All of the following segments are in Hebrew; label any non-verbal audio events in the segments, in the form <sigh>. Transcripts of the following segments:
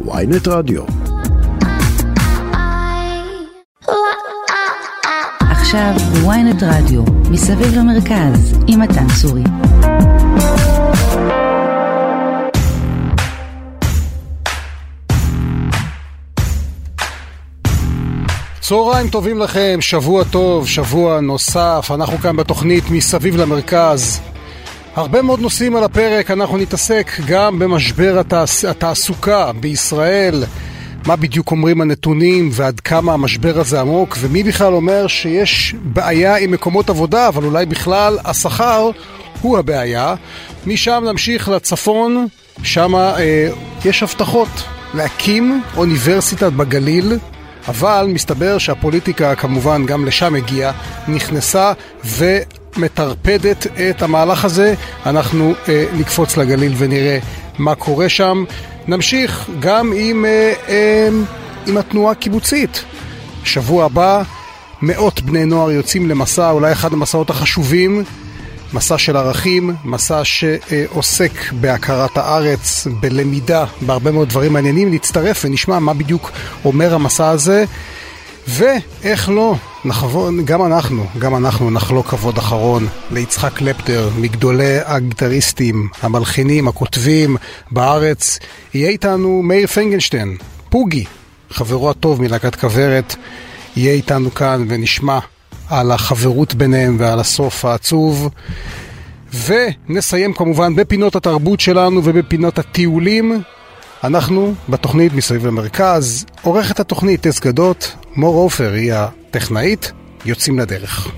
ויינט רדיו. עכשיו בוויינט רדיו, מסביב למרכז, עם מתן סורי. צהריים טובים לכם, שבוע טוב, שבוע נוסף, אנחנו כאן בתוכנית מסביב למרכז. הרבה מאוד נושאים על הפרק, אנחנו נתעסק גם במשבר התעס... התעסוקה בישראל, מה בדיוק אומרים הנתונים ועד כמה המשבר הזה עמוק, ומי בכלל אומר שיש בעיה עם מקומות עבודה, אבל אולי בכלל השכר הוא הבעיה. משם נמשיך לצפון, שם אה, יש הבטחות להקים אוניברסיטת בגליל. אבל מסתבר שהפוליטיקה כמובן גם לשם הגיעה, נכנסה ומטרפדת את המהלך הזה. אנחנו אה, נקפוץ לגליל ונראה מה קורה שם. נמשיך גם עם, אה, אה, עם התנועה הקיבוצית. שבוע הבא מאות בני נוער יוצאים למסע, אולי אחד המסעות החשובים מסע של ערכים, מסע שעוסק בהכרת הארץ, בלמידה, בהרבה מאוד דברים מעניינים. נצטרף ונשמע מה בדיוק אומר המסע הזה. ואיך לא, נחבור, גם אנחנו, גם אנחנו נחלוק כבוד אחרון ליצחק קלפטר, מגדולי הגיטריסטים, המלחינים, הכותבים בארץ. יהיה איתנו מאיר פנגנשטיין, פוגי, חברו הטוב מלהקת כוורת, יהיה איתנו כאן ונשמע על החברות ביניהם ועל הסוף העצוב. ונסיים כמובן בפינות התרבות שלנו ובפינות הטיולים. אנחנו בתוכנית מסביב למרכז, עורכת התוכנית טס גדות, מור עופר היא הטכנאית, יוצאים לדרך.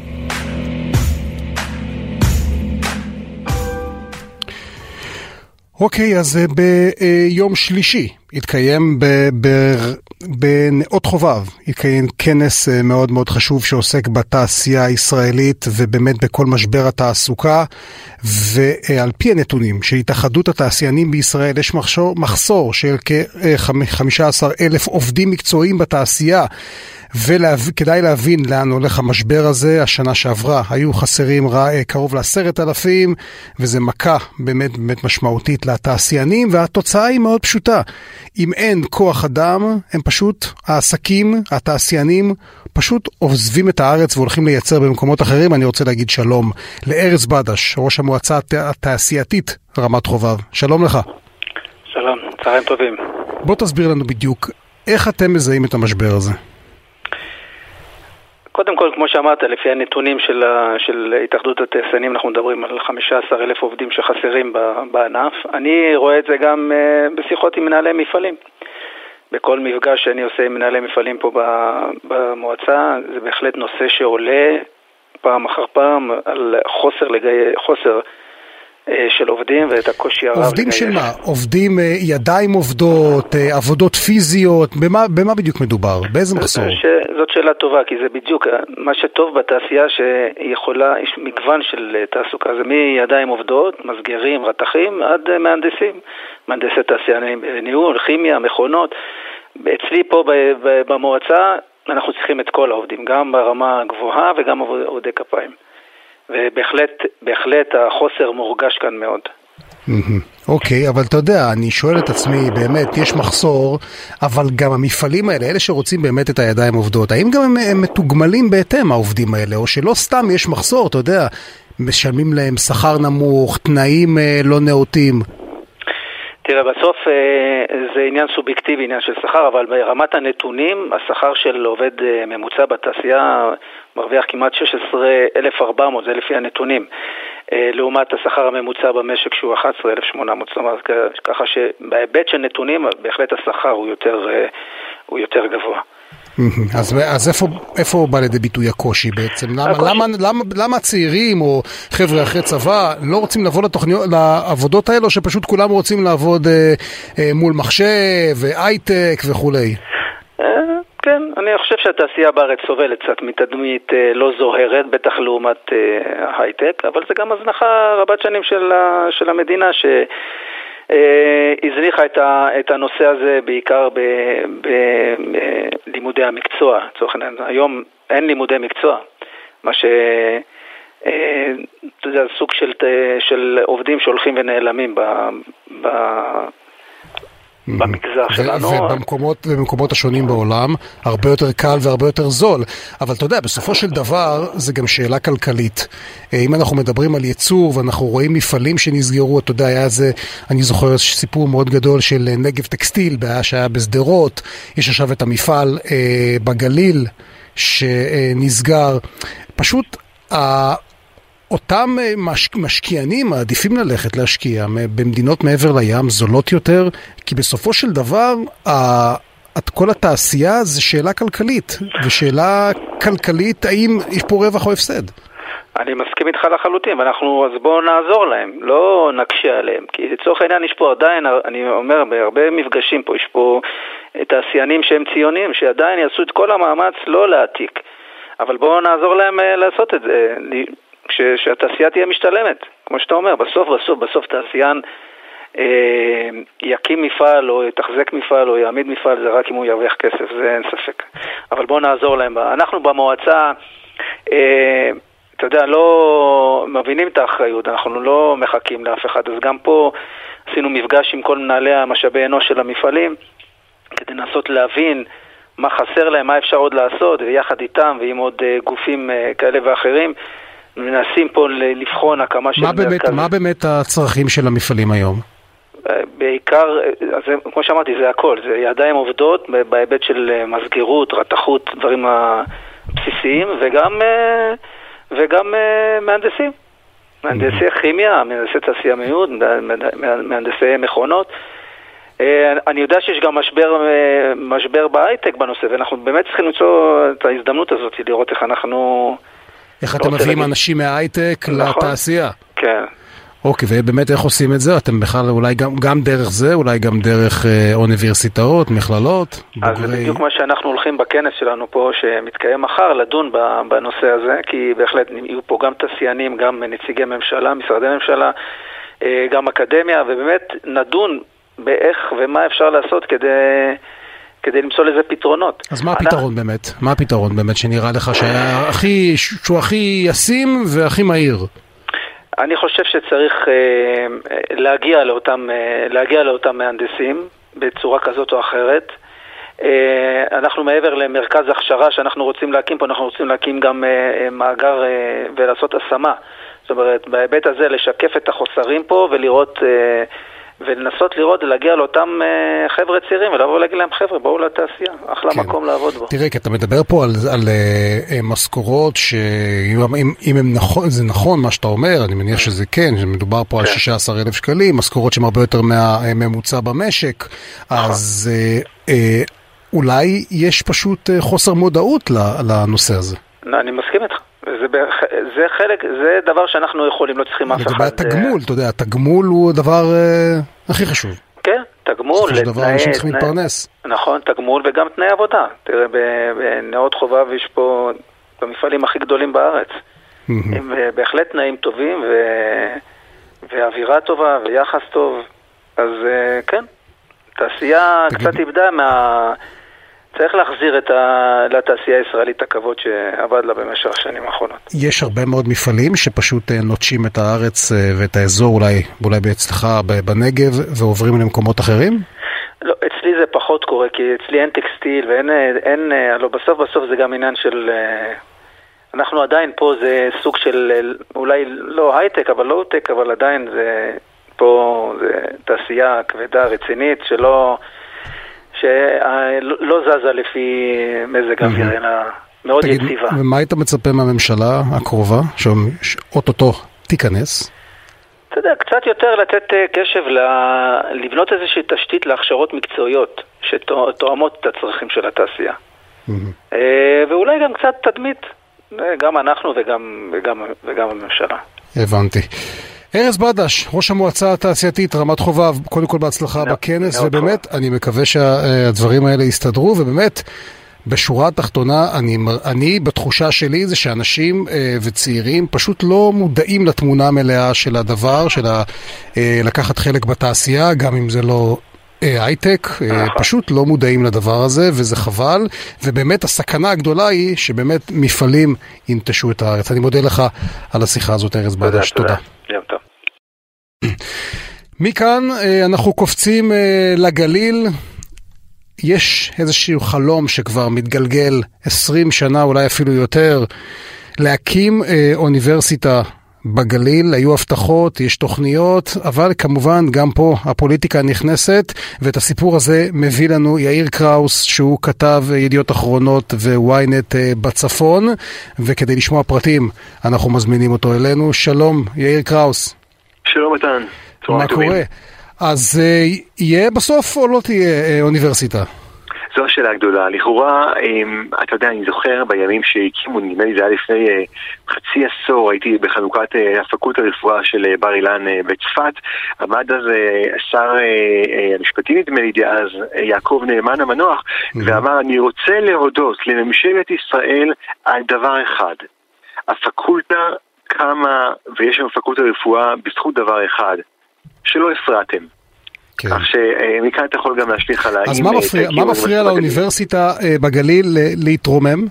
אוקיי, אז אה, ביום שלישי התקיים בנאות חובב, התקיים כנס אה, מאוד מאוד חשוב שעוסק בתעשייה הישראלית ובאמת בכל משבר התעסוקה. ועל פי הנתונים של התאחדות התעשיינים בישראל יש מחסור, מחסור של כ-15 אלף עובדים מקצועיים בתעשייה וכדאי להבין לאן הולך המשבר הזה. השנה שעברה היו חסרים רע, קרוב לעשרת אלפים, וזה מכה באמת באמת משמעותית לתעשיינים, והתוצאה היא מאוד פשוטה. אם אין כוח אדם, הם פשוט, העסקים, התעשיינים, פשוט עוזבים את הארץ והולכים לייצר במקומות אחרים. אני רוצה להגיד שלום לארז בדש, ראש המועצה התעשייתית רמת חובב. שלום לך. שלום, צהריים טובים. בוא תסביר לנו בדיוק איך אתם מזהים את המשבר הזה. קודם כל, כמו שאמרת, לפי הנתונים של, של התאחדות התעשיינים, אנחנו מדברים על 15 אלף עובדים שחסרים בענף. אני רואה את זה גם אה, בשיחות עם מנהלי מפעלים. בכל מפגש שאני עושה עם מנהלי מפעלים פה במועצה, זה בהחלט נושא שעולה פעם אחר פעם על חוסר, לגי... חוסר של עובדים ואת הקושי הרב. עובדים של מה? עובדים, אה, ידיים עובדות, אה, עבודות פיזיות, במה, במה בדיוק מדובר? באיזה מחסור? ש... זאת שאלה טובה, כי זה בדיוק מה שטוב בתעשייה שיכולה, יש מגוון של תעסוקה, זה מידיים עובדות, מסגרים, רתכים, עד מהנדסים, מהנדסי תעשייה, ניהול, כימיה, מכונות. אצלי פה במועצה אנחנו צריכים את כל העובדים, גם ברמה הגבוהה וגם עובדי כפיים. ובהחלט, בהחלט החוסר מורגש כאן מאוד. אוקיי, okay, אבל אתה יודע, אני שואל את עצמי, באמת, יש מחסור, אבל גם המפעלים האלה, אלה שרוצים באמת את הידיים עובדות, האם גם הם, הם מתוגמלים בהתאם, העובדים האלה, או שלא סתם יש מחסור, אתה יודע, משלמים להם שכר נמוך, תנאים אה, לא נאותים? תראה, בסוף אה, זה עניין סובייקטיבי, עניין של שכר, אבל ברמת הנתונים, השכר של עובד אה, ממוצע בתעשייה מרוויח כמעט 16,400, זה לפי הנתונים, אה, לעומת השכר הממוצע במשק שהוא 11,800, זאת אומרת, ככה שבהיבט של נתונים, בהחלט השכר הוא יותר, הוא יותר גבוה. אז, אז איפה, איפה בא לידי ביטוי הקושי בעצם? למה, הקושי... למה, למה, למה צעירים או חבר'ה אחרי צבא לא רוצים לבוא לתוכניות, לעבודות האלו, שפשוט כולם רוצים לעבוד אה, אה, מול מחשב, הייטק וכולי? אה, כן, אני חושב שהתעשייה בארץ סובלת קצת מתדמית אה, לא זוהרת, בטח לעומת אה, הייטק, אבל זה גם הזנחה רבת שנים של, של המדינה, ש... אה, הזניחה את, הנושא הזה בעיקר בלימודי המקצוע, לצורך העניין. היום אין לימודי מקצוע, מה ש... אה, אתה יודע, סוג של, של עובדים שהולכים ונעלמים ב, ב, במגזר שלנו. ובמקומות השונים בעולם, הרבה יותר קל והרבה יותר זול. אבל אתה יודע, בסופו של דבר, זה גם שאלה כלכלית. אה, אם אנחנו מדברים על ייצור ואנחנו רואים מפעלים שנסגרו, אתה יודע, היה איזה, אני זוכר סיפור מאוד גדול של נגב טקסטיל, בעיה שהיה בשדרות, יש עכשיו את המפעל אה, בגליל שנסגר. פשוט, אותם אה, מש, משקיענים מעדיפים ללכת להשקיע במדינות מעבר לים זולות יותר, כי בסופו של דבר את כל התעשייה זה שאלה כלכלית, ושאלה כלכלית האם יש פה רווח או הפסד. אני מסכים איתך לחלוטין, ואנחנו, אז בואו נעזור להם, לא נקשה עליהם. כי לצורך העניין יש פה עדיין, אני אומר, בהרבה מפגשים פה, יש פה תעשיינים שהם ציונים, שעדיין יעשו את כל המאמץ לא להעתיק. אבל בואו נעזור להם אה, לעשות את זה, ש, שהתעשייה תהיה משתלמת. כמו שאתה אומר, בסוף בסוף בסוף תעשיין אה, יקים מפעל או יתחזק מפעל או יעמיד מפעל זה רק אם הוא ירוויח כסף, זה אין ספק. אבל בואו נעזור להם. אנחנו במועצה, אה, אתה יודע, לא מבינים את האחריות, אנחנו לא מחכים לאף אחד. אז גם פה עשינו מפגש עם כל מנהלי המשאבי אנוש של המפעלים כדי לנסות להבין מה חסר להם, מה אפשר עוד לעשות, ויחד איתם ועם עוד אה, גופים אה, כאלה ואחרים. מנסים פה לבחון הקמה של מרכז. מה באמת הצרכים של המפעלים היום? אה, בעיקר, אז, כמו שאמרתי, זה הכל, זה ידיים עובדות בהיבט של מסגרות, רתחות, דברים הבסיסיים, וגם, וגם מהנדסים. מהנדסי כימיה, מהנדסי תעשייה מיעוט, מהנדסי מכונות. אה, אני יודע שיש גם משבר, אה, משבר בהייטק בנושא, ואנחנו באמת צריכים למצוא את ההזדמנות הזאת, לראות איך אנחנו... איך לא אתם מביאים אנשים מההייטק נכון, לתעשייה? כן. אוקיי, ובאמת איך עושים את זה? אתם בכלל אולי גם, גם דרך זה, אולי גם דרך אה, אוניברסיטאות, מכללות? אז בוגרי... זה בדיוק מה שאנחנו הולכים בכנס שלנו פה, שמתקיים מחר, לדון בנושא הזה, כי בהחלט יהיו פה גם תעשיינים, גם נציגי ממשלה, משרדי ממשלה, אה, גם אקדמיה, ובאמת נדון באיך ומה אפשר לעשות כדי... כדי למצוא לזה פתרונות. אז מה הפתרון אני... באמת? מה הפתרון באמת שנראה לך שהיה הכי, שהוא הכי ישים והכי מהיר? אני חושב שצריך אה, להגיע, לאותם, אה, להגיע לאותם מהנדסים בצורה כזאת או אחרת. אה, אנחנו מעבר למרכז הכשרה שאנחנו רוצים להקים פה, אנחנו רוצים להקים גם אה, מאגר אה, ולעשות השמה. זאת אומרת, בהיבט הזה לשקף את החוסרים פה ולראות... אה, ולנסות לראות, להגיע לאותם אה, חבר'ה צעירים ולבוא ולהגיד להם, חבר'ה, בואו לתעשייה, אחלה כן. מקום לעבוד בו. תראה, כי אתה מדבר פה על, על uh, משכורות שאם אם הם נכון, זה נכון מה שאתה אומר, אני מניח שזה כן, שמדובר פה כן. על 16,000 שקלים, משכורות שהן הרבה יותר מהממוצע במשק, נכון. אז uh, uh, אולי יש פשוט חוסר מודעות לנושא הזה. אני מסכים איתך. זה, זה חלק, זה דבר שאנחנו יכולים, לא צריכים אף אחד... לגבי התגמול, אתה יודע, התגמול הוא הדבר אה, הכי חשוב. כן, תגמול. בסופו של דבר אנשים צריכים להתפרנס. נכון, תגמול וגם תנאי עבודה. תראה, בנאות חובב יש פה, במפעלים הכי גדולים בארץ. הם אה, בהחלט תנאים טובים ו... ואווירה טובה ויחס טוב. אז אה, כן, תעשייה. קצת איבדה מה... צריך להחזיר את ה... לתעשייה הישראלית את הכבוד שאבד לה במשך השנים האחרונות. יש הרבה מאוד מפעלים שפשוט אה, נוטשים את הארץ אה, ואת האזור, אולי, אולי אצלך בנגב, ועוברים למקומות אחרים? לא, אצלי זה פחות קורה, כי אצלי אין טקסטיל ואין, אין, לא, בסוף בסוף זה גם עניין של... אנחנו עדיין פה זה סוג של, אולי לא הייטק, אבל low tech, אבל עדיין זה, פה זה תעשייה כבדה, רצינית, שלא... שלא זזה לפי מזג האוויר, אלא מאוד תגיד, יציבה. ומה היית מצפה מהממשלה הקרובה, שאו-טו-טו תיכנס? אתה יודע, קצת יותר לתת אה, קשב, לבנות איזושהי תשתית להכשרות מקצועיות שתואמות את הצרכים של התעשייה. אה, ואולי גם קצת תדמית, אה, גם אנחנו וגם, וגם, וגם הממשלה. הבנתי. ארז בדש, ראש המועצה התעשייתית רמת חובב, קודם כל בהצלחה בכנס, ובאמת, אני מקווה שהדברים האלה יסתדרו, ובאמת, בשורה התחתונה, אני, אני בתחושה שלי זה שאנשים אה, וצעירים פשוט לא מודעים לתמונה המלאה של הדבר, של ה, אה, לקחת חלק בתעשייה, גם אם זה לא הייטק, אה. פשוט לא מודעים לדבר הזה, וזה חבל, ובאמת הסכנה הגדולה היא שבאמת מפעלים ינטשו את הארץ. אני מודה לך על השיחה הזאת, ארז בדש, תודה. מכאן אנחנו קופצים לגליל. יש איזשהו חלום שכבר מתגלגל 20 שנה, אולי אפילו יותר, להקים אוניברסיטה בגליל, היו הבטחות, יש תוכניות, אבל כמובן גם פה הפוליטיקה נכנסת, ואת הסיפור הזה מביא לנו יאיר קראוס, שהוא כתב ידיעות אחרונות וויינט אה, בצפון, וכדי לשמוע פרטים אנחנו מזמינים אותו אלינו. שלום, יאיר קראוס. שלום מתן. מה קורה? אז אה, יהיה בסוף או לא תהיה אה, אוניברסיטה? זו השאלה הגדולה. לכאורה, אמ, אתה יודע, אני זוכר בימים שהקימו, נדמה לי זה היה לפני אה, חצי עשור, הייתי בחנוכת אה, הפקולטה לרפואה של אה, בר אילן בצפת. עמד אז שר המשפטים, נדמה לי דאז, יעקב נאמן המנוח, ואמר, אני רוצה להודות לממשלת ישראל על דבר אחד. הפקולטה קמה, ויש לנו פקולטה לרפואה בזכות דבר אחד, שלא הפרעתם. כן. כך שמכאן אתה יכול גם להשליך על האם... אז מה מפריע, מה מפריע לאוניברסיטה אה, בגליל להתרומם?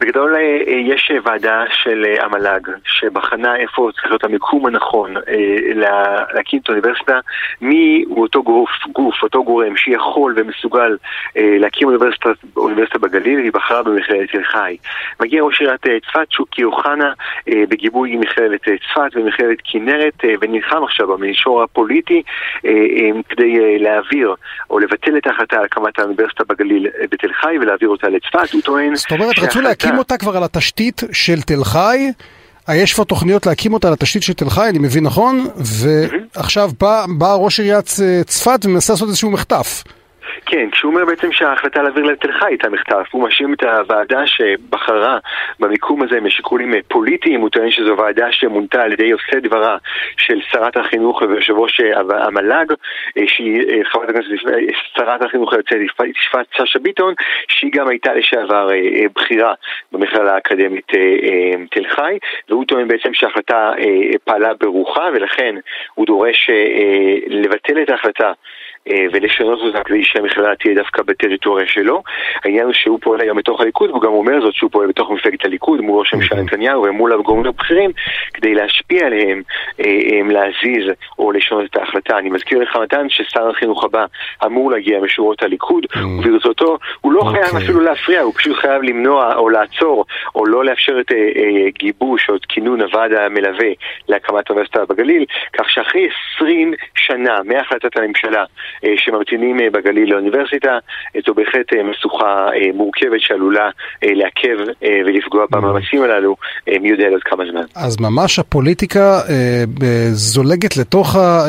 בגדול אה, יש ועדה של אה, המל"ג שבחנה איפה צריך להיות המיקום הנכון להקים את האוניברסיטה, מי הוא אותו גוף, גוף, אותו גורם שיכול ומסוגל להקים אוניברסיטה, אוניברסיטה בגליל, והיא בחרה במכללת תל חי. מגיע ראש עיריית צפת, שוקי אוחנה, בגיבוי מכללת צפת ומכללת כנרת, ונלחם עכשיו במישור הפוליטי כדי להעביר או לבטל את ההחלטה על הקמת האוניברסיטה בגליל בתל חי ולהעביר אותה לצפת. הוא טוען... זאת אומרת, רצו להקים להקים אותה כבר על התשתית של תל חי. יש כבר תוכניות להקים אותה על התשתית של תל חי, אני מבין נכון? ועכשיו בא, בא ראש עיריית צפת ומנסה לעשות איזשהו מחטף. כן, כשהוא אומר בעצם שההחלטה להעביר לתל חי הייתה מחטף, הוא מאשים את הוועדה שבחרה במיקום הזה משיקולים פוליטיים, הוא טוען שזו ועדה שמונתה על ידי עושה דברה של שרת החינוך ויושב ראש המל"ג, שהיא אה, חברת הכנסת, שרת החינוך היוצאת יפעת שאשא ביטון, שהיא גם הייתה לשעבר אה, אה, בכירה במכללה האקדמית תל חי, והוא טוען בעצם שההחלטה פעלה ברוחה ולכן הוא דורש לבטל את ההחלטה. אה, ולשנות אותה כדי שהמכללה תהיה דווקא בטריטוריה שלו. העניין הוא שהוא פועל היום בתוך הליכוד, והוא גם אומר זאת שהוא פועל בתוך מפלגת הליכוד מול ראש הממשלה נתניהו ומול הגורמים הבכירים כדי להשפיע עליהם אה, אה, להזיז או לשנות את ההחלטה. אני מזכיר לך מתן ששר החינוך הבא אמור להגיע משורות הליכוד, וברצותו הוא לא חייב אוקיי. אפילו להפריע, הוא פשוט חייב למנוע או לעצור או לא לאפשר את גיבוש או את כינון הוועד המלווה להקמת האוניברסיטה בגליל, כך שאחרי 20 שנה מהחלטת הממשלה אה, שממתינים אה, בגליל לאוניברסיטה, זו בהחלט אה, משוכה מורכבת שעלולה לעכב ולפגוע במאמצים הללו מי יודע עוד כמה זמן. אז ממש הפוליטיקה זולגת לתוך ה...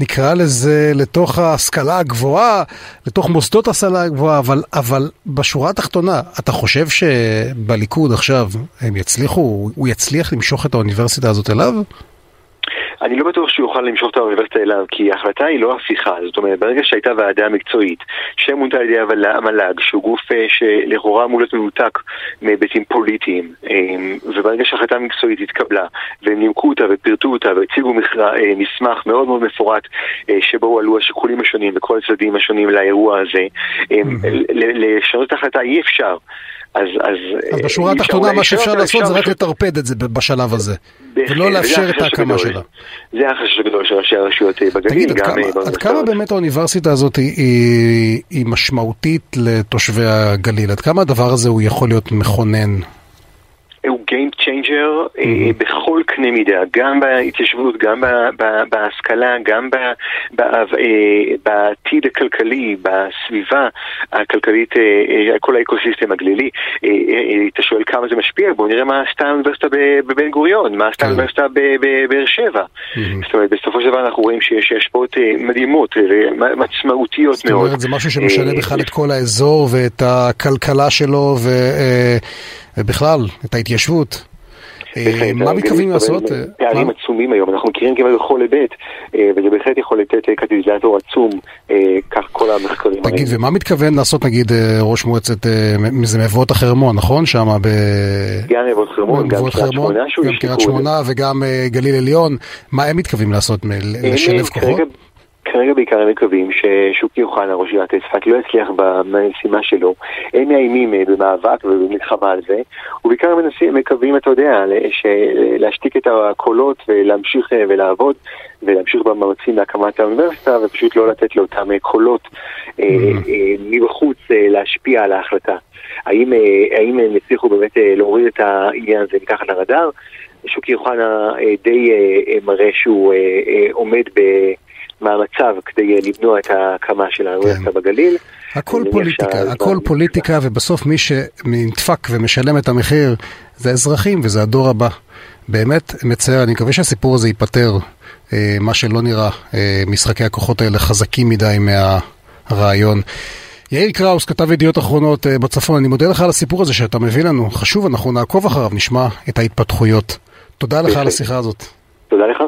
נקרא לזה, לתוך ההשכלה הגבוהה, לתוך מוסדות ההשכלה הגבוהה, אבל, אבל בשורה התחתונה, אתה חושב שבליכוד עכשיו הם יצליחו, הוא יצליח למשוך את האוניברסיטה הזאת אליו? אני לא בטוח שהוא יוכל למשוך את האוניברסיטה אליו, כי ההחלטה היא לא הפיכה. זאת אומרת, ברגע שהייתה ועדה מקצועית, שמונתה על ידי המל"ג, שהוא גוף אה, שלכאורה אמור להיות מנותק מהיבטים פוליטיים, אמ, וברגע שההחלטה המקצועית התקבלה, והם נימקו אותה ופירטו אותה והציגו אה, מסמך מאוד מאוד מפורט, אה, שבו עלו השיקולים השונים וכל הצדדים השונים לאירוע הזה, אמ, לשנות את ההחלטה אי אפשר. אז, אז, אז בשורה התחתונה מה שאפשר לעשות זה רק לטרפד את זה בשלב הזה, ולא לאפשר את ההקמה שלה. זה החשש הגדול של ראשי הרשויות אה, בגליל, גם אה, באוניברסיטאות. עד כמה באמת האוניברסיטה הזאת היא, היא, היא משמעותית לתושבי הגליל? עד כמה הדבר הזה הוא יכול להיות מכונן? הוא Game Changer mm-hmm. בכל קנה מידה, גם בהתיישבות, גם בהשכלה, גם אה, בעתיד הכלכלי, בסביבה הכלכלית, אה, כל האקוסיסטם הגלילי. אתה שואל כמה זה משפיע, בואו נראה מה עשתה האוניברסיטה בבן גוריון, מה עשתה כן. האוניברסיטה בבאר שבע. זאת אומרת, בסופו של דבר אנחנו רואים שיש השפעות מדהימות ומשמעותיות מאוד. זאת אומרת, זה משהו שמשנה בכלל את כל האזור ואת הכלכלה שלו. ובכלל, את ההתיישבות. אה, מה מתכוונים לעשות? פערים עצומים היום, אנחנו מכירים כמעט בכל היבט, אה, וזה בהחלט יכול לתת קטיליזטור עצום, אה, כך כל המחקרים. תגיד, ומה מתכוון לעשות נגיד ראש מועצת, זה מבואות החרמון, נכון? שם ב... גם מבואות חרמון, גם קריית שמונה גם קריית שמונה וגם גליל עליון, מה הם מתכוונים לעשות? לשלב כוחות? כרגע בעיקר הם מקווים ששוקי אוחנה, ראש עיריית צפת, לא יצליח במשימה שלו. הם מאיימים אה, במאבק ובמלחמה על זה, ובעיקר הם מקווים, אתה יודע, להשתיק את הקולות ולהמשיך אה, ולעבוד, ולהמשיך במאמצים להקמת האוניברסיטה, ופשוט לא לתת לאותם אה, קולות mm-hmm. מבחוץ להשפיע על ההחלטה. האם, האם הם הצליחו באמת להוריד את העניין הזה מתחת לרדאר? שוקי אוחנה די מראה שהוא עומד ב... מאמציו כדי למנוע את ההקמה של האוניברסיטה כן. בגליל. הכל פוליטיקה, הכל פוליטיקה, ובסוף מי שנדפק ומשלם את המחיר זה האזרחים וזה הדור הבא. באמת מצער, אני מקווה שהסיפור הזה ייפתר, אה, מה שלא נראה, אה, משחקי הכוחות האלה חזקים מדי מהרעיון. יאיר קראוס, כתב ידיעות אחרונות אה, בצפון, אני מודה לך על הסיפור הזה שאתה מביא לנו, חשוב, אנחנו נעקוב אחריו, נשמע את ההתפתחויות. תודה לך על השיחה הזאת. תודה לך.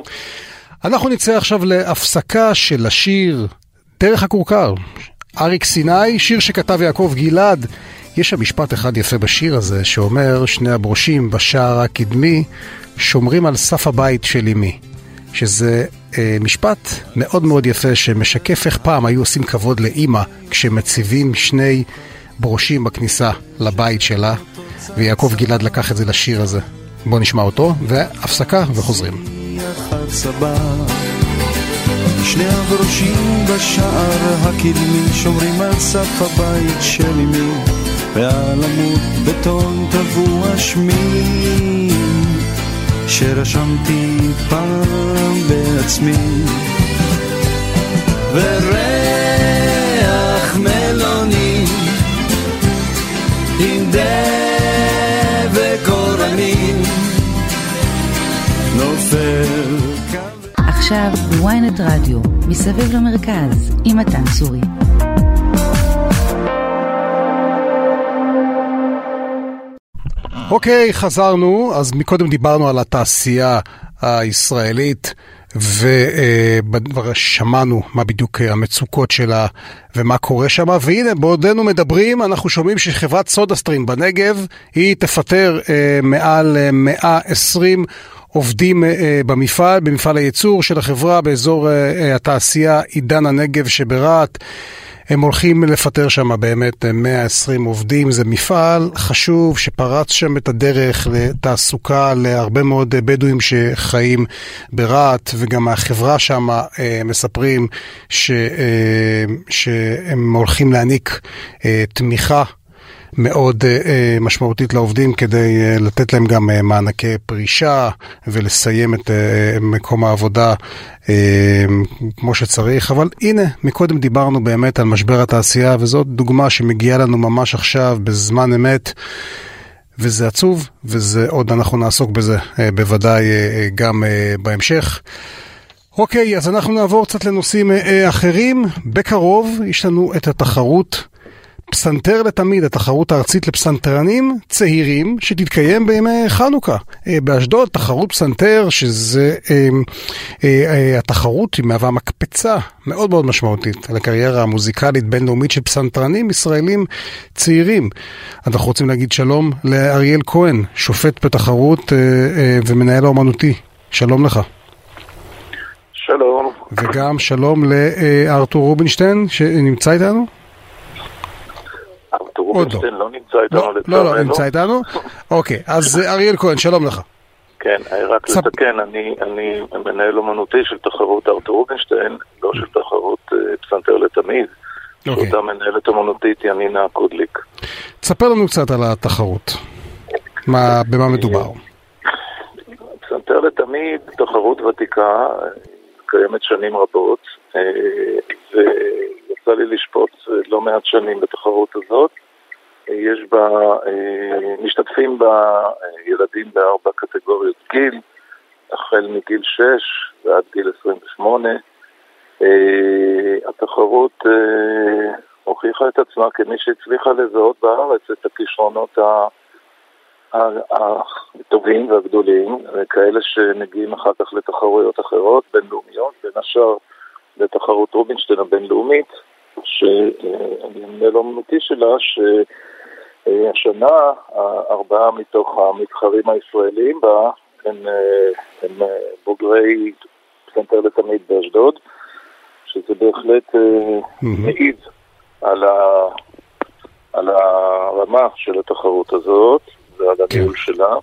אנחנו נצא עכשיו להפסקה של השיר דרך הכורכר. אריק סיני, שיר שכתב יעקב גלעד. יש שם משפט אחד יפה בשיר הזה, שאומר שני הברושים בשער הקדמי שומרים על סף הבית של אמי. שזה אה, משפט מאוד מאוד יפה שמשקף איך פעם היו עושים כבוד לאימא כשמציבים שני ברושים בכניסה לבית שלה, ויעקב גלעד לקח את זה לשיר הזה. בואו נשמע אותו, והפסקה וחוזרים. הצבא שני הברושים בשער הקדמי שומרים על סף הבית של אמי ועל עמוד בטון טבוע שמי. שרשמתי פעם בעצמי. וריח עכשיו ynet רדיו, מסביב למרכז, עם מתן צורי. אוקיי, okay, חזרנו. אז מקודם דיברנו על התעשייה הישראלית. וכבר שמענו מה בדיוק המצוקות שלה ומה קורה שם, והנה בעודנו מדברים אנחנו שומעים שחברת סודה סטרים בנגב היא תפטר אה, מעל 120 עובדים אה, במפעל, במפעל הייצור של החברה באזור אה, התעשייה עידן הנגב שברהט. הם הולכים לפטר שם באמת 120 עובדים, זה מפעל חשוב שפרץ שם את הדרך לתעסוקה להרבה מאוד בדואים שחיים ברהט, וגם החברה שם אה, מספרים ש, אה, שהם הולכים להעניק אה, תמיכה מאוד uh, משמעותית לעובדים כדי uh, לתת להם גם uh, מענקי פרישה ולסיים את uh, מקום העבודה uh, כמו שצריך. אבל הנה, מקודם דיברנו באמת על משבר התעשייה, וזאת דוגמה שמגיעה לנו ממש עכשיו, בזמן אמת. וזה עצוב, וזה עוד אנחנו נעסוק בזה בוודאי גם בהמשך. אוקיי, אז אנחנו נעבור קצת לנושאים אחרים. בקרוב יש לנו את התחרות פסנתר לתמיד, התחרות הארצית לפסנתרנים צעירים שתתקיים בימי חנוכה. אה, באשדוד תחרות פסנתר, שזה, אה, אה, התחרות היא מהווה מקפצה מאוד מאוד משמעותית על הקריירה המוזיקלית בינלאומית של פסנתרנים ישראלים צעירים. אנחנו רוצים להגיד שלום לאריאל כהן, שופט בתחרות ומנהל האומנותי. שלום לך. שלום. וגם שלום לארתור רובינשטיין שנמצא איתנו. רובינשטיין לא נמצא איתנו לא, לצערנו. לא, לא, נמצא איתנו? אוקיי, אז אה, אריאל כהן, שלום לך. כן, אה, רק לתקן, אני מנהל אומנותי של תחרות ארתור רובינשטיין, לא של תחרות אה, פסנתר לתמיד. אוקיי. שאותה מנהלת אומנותית ינינה קודליק. תספר לנו קצת על התחרות. במה מדובר? פסנתר לתמיד, תחרות ותיקה, קיימת שנים רבות, ויצא לי לשפוט לא מעט שנים בתחרות הזאת. יש בה, אה, משתתפים בה ילדים בארבע קטגוריות גיל, החל מגיל 6 ועד גיל 28. אה, התחרות אה, הוכיחה את עצמה כמי שהצליחה לזהות בארץ את הכישרונות הטובים והגדולים, כאלה שמגיעים אחר כך לתחרויות אחרות, בינלאומיות, בין השאר לתחרות רובינשטיין הבינלאומית, שאני המנהל האומנותי שלה, ש... אה, השנה, ארבעה מתוך המתחרים הישראלים בה הם, אה, הם אה, בוגרי פסנתר לתמיד באשדוד, שזה בהחלט מעיד על, ה, על הרמה של התחרות הזאת ועל הניהול כן. שלה.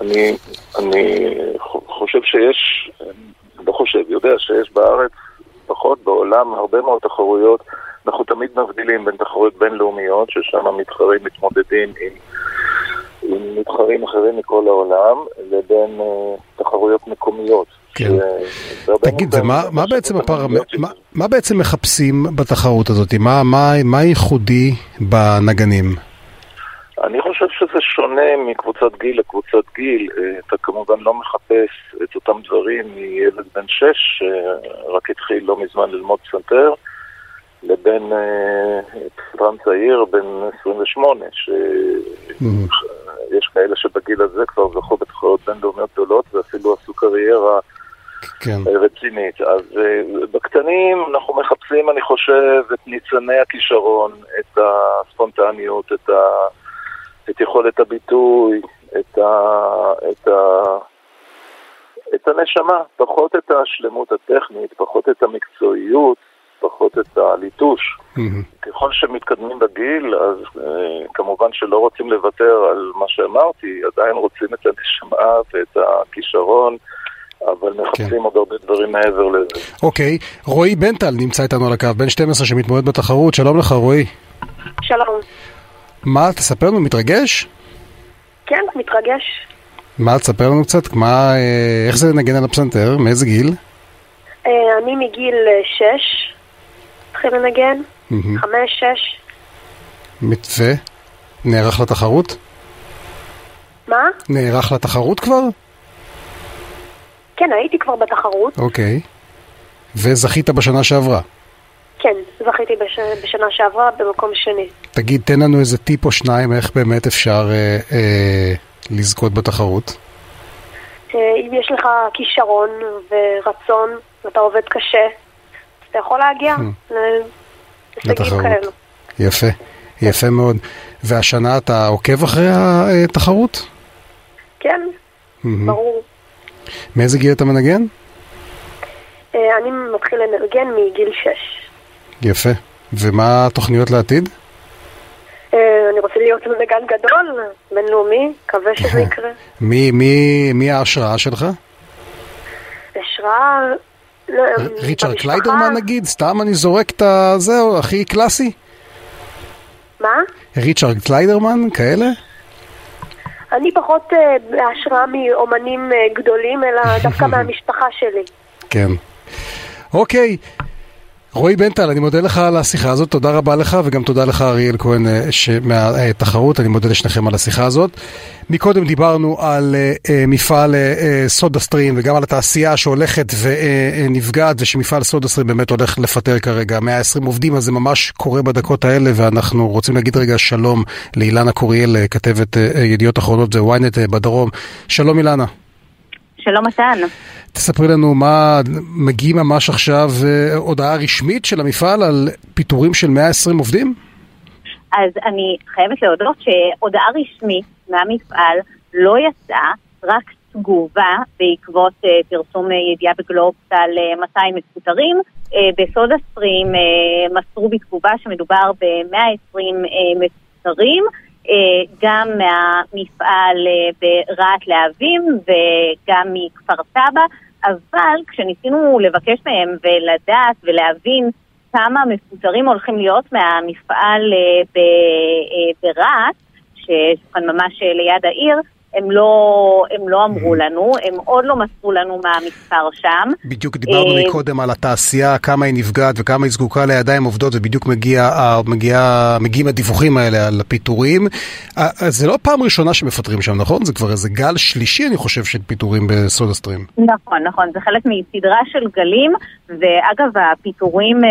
אני, אני חושב שיש, לא חושב, יודע שיש בארץ, פחות בעולם, הרבה מאוד תחרויות. אנחנו תמיד מבדילים בין תחרויות בינלאומיות, ששם המתחרים מתמודדים עם, עם מתחרים אחרים מכל העולם, לבין uh, תחרויות מקומיות. כן. תגיד, ומה מה בעצם הפר... מה, מה בעצם מחפשים בתחרות הזאת? מה, מה, מה ייחודי בנגנים? אני חושב שזה שונה מקבוצת גיל לקבוצת גיל. אה, אתה כמובן לא מחפש את אותם דברים מילד בן שש, שרק התחיל לא מזמן ללמוד פסנתר, לבין פסנתרן אה, צעיר בן 28, שיש כאלה שבגיל הזה כבר זכו בתחרויות בינלאומיות גדולות ואפילו עשו קריירה כן. רצינית. אז בקטנים אנחנו מחפשים, אני חושב, את ניצני הכישרון, את הספונטניות, את ה... את יכולת הביטוי, את, ה, את, ה, את הנשמה, פחות את השלמות הטכנית, פחות את המקצועיות, פחות את הליטוש. Mm-hmm. ככל שמתקדמים בגיל, אז uh, כמובן שלא רוצים לוותר על מה שאמרתי, עדיין רוצים את הנשמה ואת הכישרון. אבל מחפשים כן. עוד הרבה דברים מעבר לזה. אוקיי, רועי בנטל נמצא איתנו על הקו, בן 12 שמתמודד בתחרות, שלום לך רועי. שלום. מה, תספר לנו, מתרגש? כן, מתרגש. מה, תספר לנו קצת, מה, אה, איך זה לנגן על הפסנתר? מאיזה גיל? אה, אני מגיל אה, שש, התחיל לנגן, חמש, שש. מתווה? נערך לתחרות? מה? נערך לתחרות כבר? כן, הייתי כבר בתחרות. אוקיי. וזכית בשנה שעברה? כן, זכיתי בש... בשנה שעברה במקום שני. תגיד, תן לנו איזה טיפ או שניים איך באמת אפשר אה, אה, לזכות בתחרות. אה, אם יש לך כישרון ורצון ואתה עובד קשה, אז אתה יכול להגיע hmm. להישגים כאלו. יפה, יפה מאוד. והשנה אתה עוקב אחרי התחרות? כן, mm-hmm. ברור. מאיזה גיל אתה מנגן? אה, אני מתחיל לנגן מגיל 6. יפה. ומה התוכניות לעתיד? אה, אני רוצה להיות מנגן גדול, בינלאומי, מקווה שזה יקרה. מי, מי, מי ההשראה שלך? השראה... לא, ריצ'רד קליידרמן נגיד? סתם אני זורק את הזהו, הכי קלאסי? מה? ריצ'רד קליידרמן, כאלה? אני פחות אה, בהשראה מאומנים אה, גדולים, אלא <laughs> דווקא מהמשפחה שלי. כן. אוקיי, רועי בנטל, אני מודה לך על השיחה הזאת, תודה רבה לך וגם תודה לך אריאל כהן אה, מהתחרות, אני מודה לשניכם על השיחה הזאת. מקודם דיברנו על uh, מפעל uh, סודה סטרים וגם על התעשייה שהולכת ונפגעת ושמפעל סודה סטרים באמת הולך לפטר כרגע 120 עובדים, אז זה ממש קורה בדקות האלה ואנחנו רוצים להגיד רגע שלום לאילנה קוריאל, כתבת ידיעות אחרונות וויינט uh, בדרום. שלום אילנה. שלום מתן. תספרי לנו מה מגיע ממש עכשיו אה, הודעה רשמית של המפעל על פיטורים של 120 עובדים? אז אני חייבת להודות שהודעה רשמית מהמפעל לא יצאה, רק תגובה בעקבות uh, פרסום uh, ידיעה בגלובס על uh, 200 מפוטרים. Uh, בסודה סטרים מסרו בתגובה שמדובר ב-120 uh, מפוטרים. אה, גם מהמפעל אה, ברהט להבים וגם מכפר סבא, אבל כשניסינו לבקש מהם ולדעת ולהבין כמה מפוטרים הולכים להיות מהמפעל אה, ברהט, שכאן ממש ליד העיר, הם לא, הם לא אמרו לנו, הם עוד לא מסרו לנו מה המספר שם. בדיוק דיברנו אה, מקודם על התעשייה, כמה היא נפגעת וכמה היא זקוקה לידיים עובדות, ובדיוק מגיע, מגיע, מגיעים הדיווחים האלה על הפיטורים. אה, זה לא פעם ראשונה שמפטרים שם, נכון? זה כבר איזה גל שלישי, אני חושב, של פיטורים בסודה סטרים. נכון, נכון, זה חלק מסדרה של גלים, ואגב, הפיטורים אה,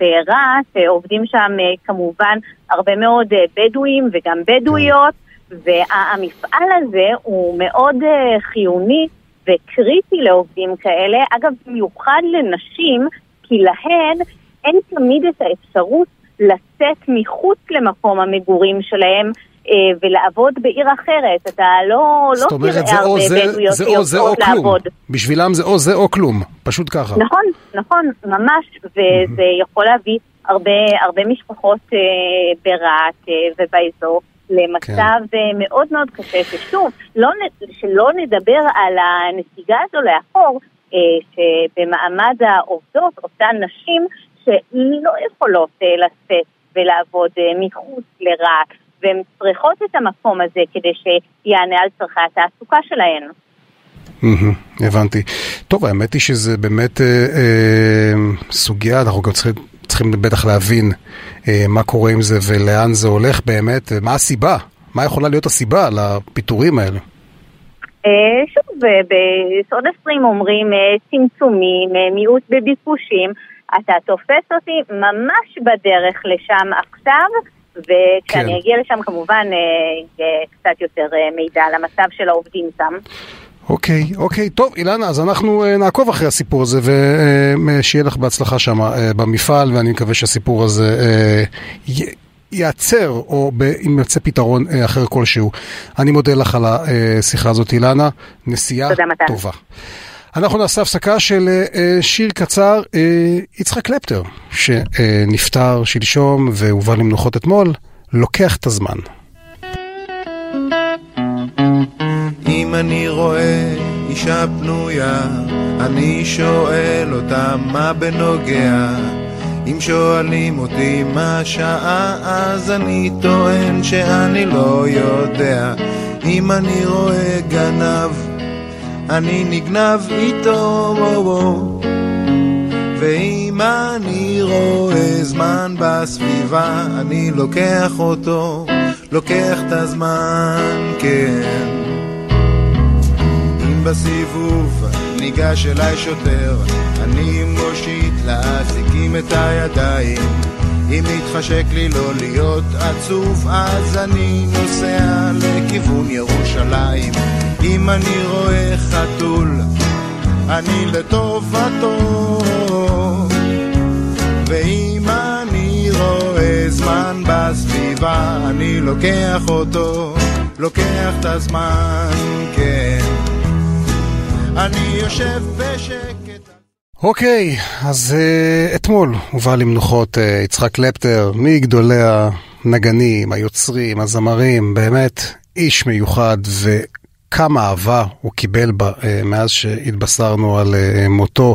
ברהט, עובדים שם כמובן הרבה מאוד בדואים וגם בדואיות. והמפעל הזה הוא מאוד uh, חיוני וקריטי לעובדים כאלה, אגב, במיוחד לנשים, כי להן אין תמיד את האפשרות לצאת מחוץ למקום המגורים שלהם ולעבוד בעיר אחרת. אתה לא, לא תראה הרבה בדואיות שיוצאות לעבוד. בשבילם זה או זה או כלום, פשוט ככה. נכון, נכון, ממש, וזה יכול להביא הרבה, הרבה משפחות אה, ברהט אה, ובאזור למצב כן. אה, מאוד מאוד קשה, ששוב, לא, שלא נדבר על הנסיגה הזו לאחור, אה, שבמעמד העובדות, אותן נשים שלא יכולות אה, לצאת ולעבוד מחוץ לרהט, והן צריכות את המקום הזה כדי שיענה על צורכי התעסוקה שלהן. הבנתי. טוב, האמת היא שזה באמת אה, אה, סוגיה, אנחנו גם צריכים, צריכים בטח להבין אה, מה קורה עם זה ולאן זה הולך באמת, מה הסיבה, מה יכולה להיות הסיבה לפיטורים האלה. אה, שוב, בסוד 20 אומרים אה, צמצומים, אה, מיעוט בביקושים, אתה תופס אותי ממש בדרך לשם עכשיו, וכשאני כן. אגיע לשם כמובן יהיה קצת יותר מידע על המצב של העובדים שם. אוקיי, אוקיי, טוב, אילנה, אז אנחנו uh, נעקוב אחרי הסיפור הזה ושיהיה uh, לך בהצלחה שם במפעל, ואני מקווה שהסיפור הזה. ייעצר, או אם יוצא פתרון אחר כלשהו. אני מודה לך על השיחה הזאת, אילנה, נסיעה טובה. אנחנו נעשה הפסקה של שיר קצר, יצחק קלפטר, שנפטר שלשום והובא למנוחות אתמול, לוקח את הזמן. אם אני רואה אישה פנויה, אני שואל אותה מה בנוגע. אם שואלים אותי מה השעה, אז אני טוען שאני לא יודע. אם אני רואה גנב, אני נגנב איתו. ואם אני רואה זמן בסביבה, אני לוקח אותו, לוקח את הזמן, כן. בסיבוב, ניגש אליי שוטר, אני מושיט לאזיקים את הידיים. אם מתחשק לי לא להיות עצוב, אז אני נוסע לכיוון ירושלים. אם אני רואה חתול, אני לטובתו. ואם אני רואה זמן בסביבה, אני לוקח אותו, לוקח את הזמן, כן. אני יושב בשקט. אוקיי, אז uh, אתמול הובא למנוחות uh, יצחק קלפטר, מגדולי הנגנים, היוצרים, הזמרים, באמת איש מיוחד וכמה אהבה הוא קיבל בה uh, מאז שהתבשרנו על מותו.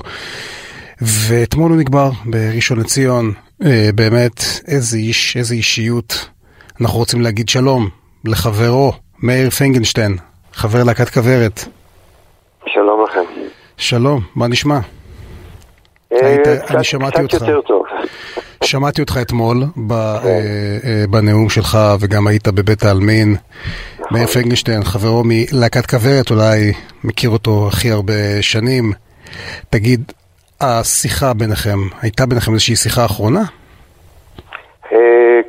ואתמול הוא נקבר בראשון לציון, באמת איזה איש, איזה אישיות. אנחנו רוצים להגיד שלום לחברו, מאיר פינגנשטיין, חבר להקת כוורת. שלום לכם. שלום, מה נשמע? אה, אני שמעתי אותך. קצת יותר טוב. שמעתי אותך אתמול כן. אה, אה, בנאום שלך וגם היית בבית העלמין. נכון. מאיר פנגלשטיין, חברו מלהקת כוורת, אולי מכיר אותו הכי הרבה שנים. תגיד, השיחה ביניכם, הייתה ביניכם איזושהי שיחה אחרונה?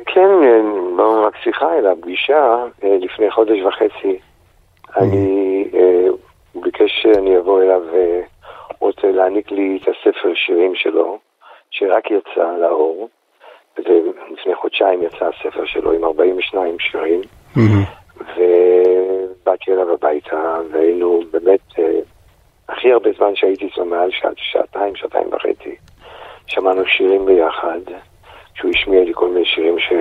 כן, לא רק שיחה, אלא פגישה לפני חודש וחצי. אני הוא ביקש שאני אבוא אליו ורוצה אה, להעניק לי את הספר שירים שלו, שרק יצא לאור, ולפני חודשיים יצא הספר שלו עם 42 שירים, ובאתי אליו הביתה, והיינו באמת, אה, הכי הרבה זמן שהייתי אצלו מעל שעת, שעתיים, שעתיים וחצי, שמענו שירים ביחד, שהוא השמיע לי כל מיני שירים ש...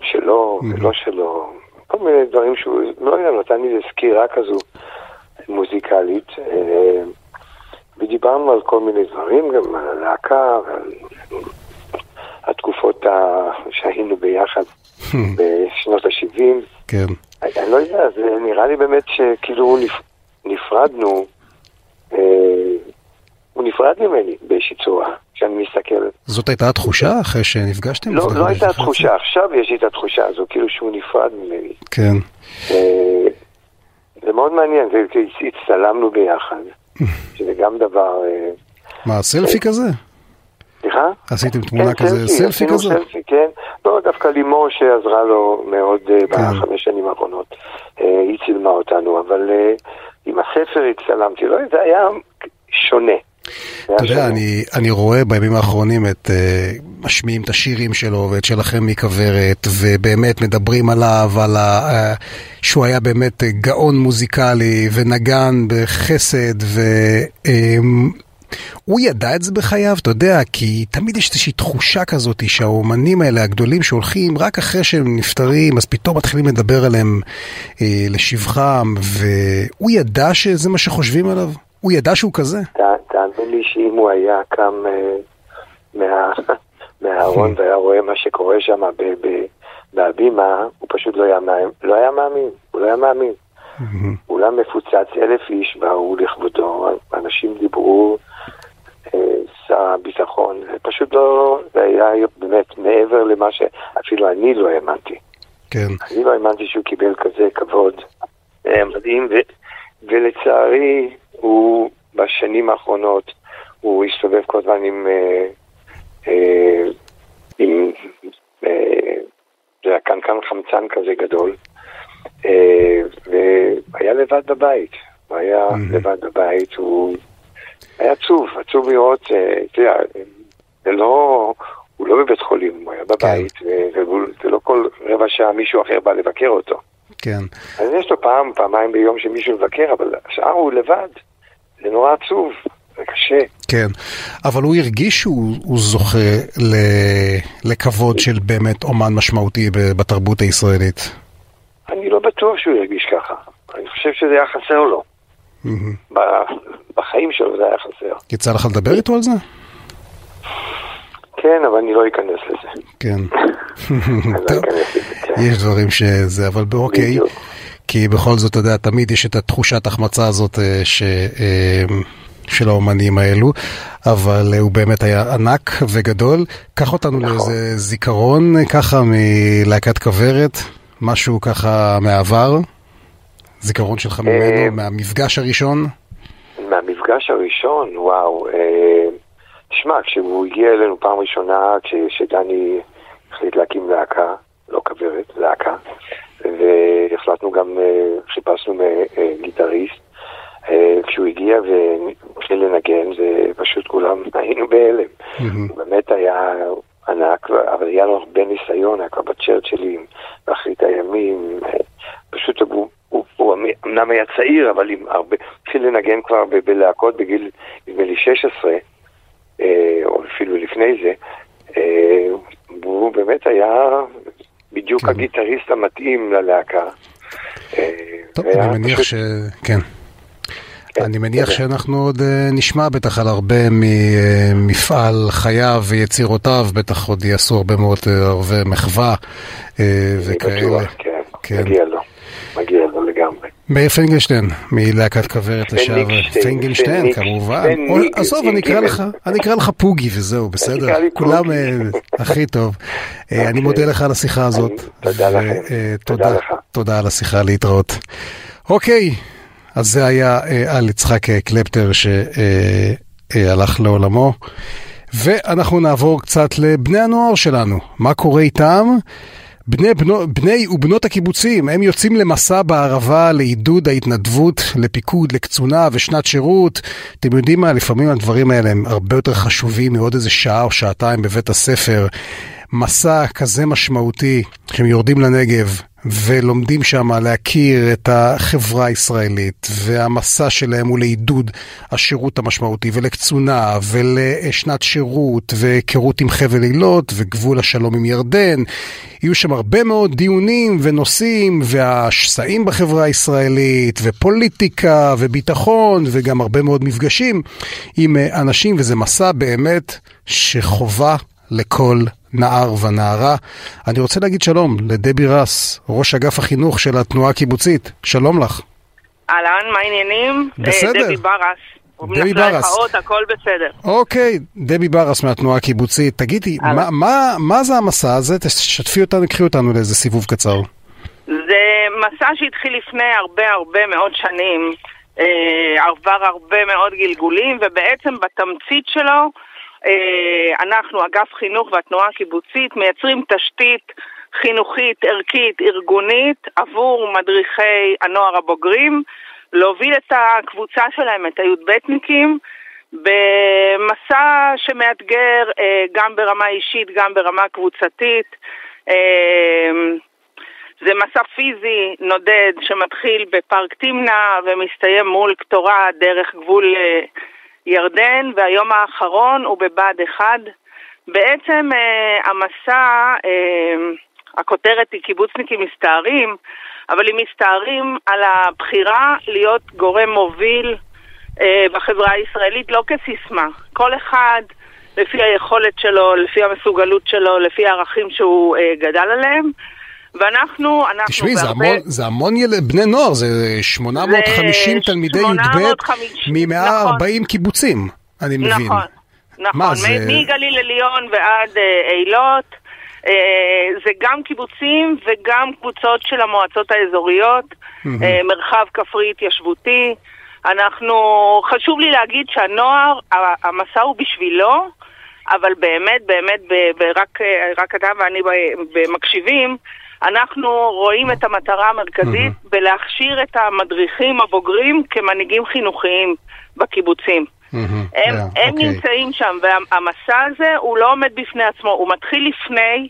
שלו ולא שלו, כל מיני דברים שהוא, לא יודע, נתן לי איזה סקירה כזו מוזיקלית, אה, ודיברנו על כל מיני דברים, גם על הלהקה ועל התקופות שהיינו ביחד <laughs> בשנות ה-70. כן. אני לא יודע, זה נראה לי באמת שכאילו נפרדנו, אה, הוא נפרד ממני באיזושהי צורה, כשאני מסתכל. זאת הייתה התחושה אחרי שנפגשתם? לא, לא הייתה התחושה, עכשיו יש לי את התחושה הזו, כאילו שהוא נפרד ממני. כן. אה, זה מאוד מעניין, הצטלמנו ביחד, <laughs> שזה גם דבר... אה, מה, סלפי כזה? סליחה? עשיתם תמונה כן, כזה, סלפי, סלפי כזה? סלפי, כן. לא, דווקא לימור שעזרה לו מאוד אה, כן. בחמש שנים האחרונות. אה, היא צילמה אותנו, אבל עם הספר הצטלמתי, לא, זה היה שונה. אתה יודע, אני, אני רואה בימים האחרונים את, uh, משמיעים את השירים שלו ואת שלכם מכוורת, ובאמת מדברים עליו, על ה, uh, שהוא היה באמת גאון מוזיקלי ונגן בחסד, והוא um, ידע את זה בחייו, אתה יודע, כי תמיד יש איזושהי תחושה כזאת שהאומנים האלה הגדולים שהולכים רק אחרי שהם נפטרים, אז פתאום מתחילים לדבר עליהם uh, לשבחם, והוא ידע שזה מה שחושבים עליו? הוא ידע שהוא כזה? תאמין לי שאם הוא היה קם uh, <laughs> מהארון והיה רואה מה שקורה שם בהבימה, הוא פשוט לא היה, לא היה מאמין, הוא לא היה מאמין. אולם מפוצץ, אלף איש באו לכבודו, אנשים דיברו, אה, שר הביטחון, זה פשוט לא, זה היה באמת מעבר למה שאפילו אני לא האמנתי. כן. אני לא האמנתי שהוא קיבל כזה כבוד מדהים, ולצערי, הוא בשנים האחרונות, הוא הסתובב כל הזמן עם, אה, אה, עם אה, זה היה קנקן חמצן כזה גדול, אה, והיה לבד בבית, הוא היה mm-hmm. לבד בבית, הוא היה עצוב, עצוב לראות, אה, אתה יודע, זה לא, הוא לא בבית חולים, הוא היה בבית, כן. וזה לא כל רבע שעה מישהו אחר בא לבקר אותו. כן. אז יש לו פעם, פעמיים ביום שמישהו מבקר, אבל השאר הוא לבד. זה נורא עצוב, זה קשה. כן, אבל הוא הרגיש שהוא זוכה ל, לכבוד של באמת אומן משמעותי בתרבות הישראלית. אני לא בטוח שהוא הרגיש ככה. אני חושב שזה היה חסר לו. Mm-hmm. בחיים שלו זה היה חסר. יצא לך לדבר איתו על זה? כן, אבל אני לא אכנס לזה. כן. <laughs> לא כן. יש דברים שזה, אבל אוקיי. כי בכל זאת, אתה יודע, תמיד יש את התחושת החמצה הזאת אה, ש... אה, של האומנים האלו, אבל אה, הוא באמת היה ענק וגדול. קח אותנו נכון. לאיזה זיכרון ככה מלהקת כוורת, משהו ככה מהעבר, זיכרון שלך ממנו, מהמפגש הראשון. מהמפגש הראשון, וואו. תשמע, כשהוא הגיע אלינו פעם ראשונה, כשדני החליט להקים להקה, לא כוורת, להקה, והחלטנו גם, אה, חיפשנו גיטריסט. אה, כשהוא הגיע והתחיל לנגן, זה פשוט כולם <laughs> היינו בהלם. הוא באמת היה ענק, אבל היה לו הרבה ניסיון, היה כבר בצ'רצ'לים, באחרית הימים. אה, פשוט הוא, הוא, הוא אמנם היה צעיר, אבל עם הרבה, התחיל לנגן כבר בלהקות בגיל, נדמה לי 16, או אפילו לפני זה. והוא באמת היה בדיוק כן. הגיטריסט המתאים ללהקה. אה, טוב, אני מניח ש... כן. כן. אני מניח שאנחנו עוד אה, נשמע בטח על הרבה ממפעל חייו ויצירותיו, בטח עוד יעשו הרבה מאוד, אה, הרבה מחווה וכאלה. כן, כן, מגיע לו, מגיע לו לגמרי. מאיר פינגלשטיין, מלהקת כוורת לשעבר. פינגלשטיין, כמובן. עזוב, אני אקרא לך, אני אקרא לך פוגי וזהו, בסדר? כולם אה, הכי טוב. אה, אני מודה לך על השיחה הזאת. תודה. תודה תודה על השיחה, להתראות. אוקיי, אז זה היה אה, על יצחק קלפטר שהלך לעולמו. ואנחנו נעבור קצת לבני הנוער שלנו. מה קורה איתם? בני, בנו, בני ובנות הקיבוצים, הם יוצאים למסע בערבה לעידוד ההתנדבות, לפיקוד, לקצונה ושנת שירות. אתם יודעים מה, לפעמים הדברים האלה הם הרבה יותר חשובים מעוד איזה שעה או שעתיים בבית הספר. מסע כזה משמעותי, שהם יורדים לנגב, ולומדים שם להכיר את החברה הישראלית, והמסע שלהם הוא לעידוד השירות המשמעותי, ולקצונה, ולשנת שירות, והיכרות עם חבל אילות, וגבול השלום עם ירדן. יהיו שם הרבה מאוד דיונים ונושאים, והשסעים בחברה הישראלית, ופוליטיקה, וביטחון, וגם הרבה מאוד מפגשים עם אנשים, וזה מסע באמת שחובה לכל נער ונערה. אני רוצה להגיד שלום לדבי רס, ראש אגף החינוך של התנועה הקיבוצית. שלום לך. אהלן, מה העניינים? בסדר. דבי ברס. דבי ברס. הכל בסדר. אוקיי, דבי ברס מהתנועה הקיבוצית. תגידי, מה, מה, מה זה המסע הזה? תשתפי אותנו, קחי אותנו לאיזה סיבוב קצר. זה מסע שהתחיל לפני הרבה הרבה מאוד שנים. אה, עבר הרבה מאוד גלגולים, ובעצם בתמצית שלו אה, אנחנו, אגף חינוך והתנועה הקיבוצית, מייצרים תשתית חינוכית, ערכית, ארגונית עבור מדריכי הנוער הבוגרים, להוביל את הקבוצה שלהם, את הי"בניקים, במסע שמאתגר אה, גם ברמה אישית, גם ברמה קבוצתית. אה, זה מסע פיזי נודד שמתחיל בפארק תמנע ומסתיים מול קטורה דרך גבול אה, ירדן, והיום האחרון הוא בבה"ד 1. בעצם אה, המסע, אה, הכותרת היא קיבוצניקים מסתערים, אבל הם מסתערים על הבחירה להיות גורם מוביל אה, בחברה הישראלית, לא כסיסמה. כל אחד לפי היכולת שלו, לפי המסוגלות שלו, לפי הערכים שהוא אה, גדל עליהם. ואנחנו, אנחנו תשמעי, זה. המון, זה המון יל... בני נוער, זה 850 זה תלמידי 850, י"ב מ-140 קיבוצים, אני מבין. נכון, נכון. מה, זה- מגליל עליון ועד אה, אילות. אה, זה גם קיבוצים וגם קבוצות של המועצות האזוריות, אה, מרחב כפרי התיישבותי. אנחנו, חשוב לי להגיד שהנוער, המסע הוא בשבילו, אבל באמת, באמת, ב- ורק אה, רק אתה ואני מקשיבים, אנחנו רואים את המטרה המרכזית בלהכשיר את המדריכים הבוגרים כמנהיגים חינוכיים בקיבוצים. מהמם, הם, אה, הם אוקיי. נמצאים שם, והמסע הזה הוא לא עומד בפני עצמו, הוא מתחיל לפני,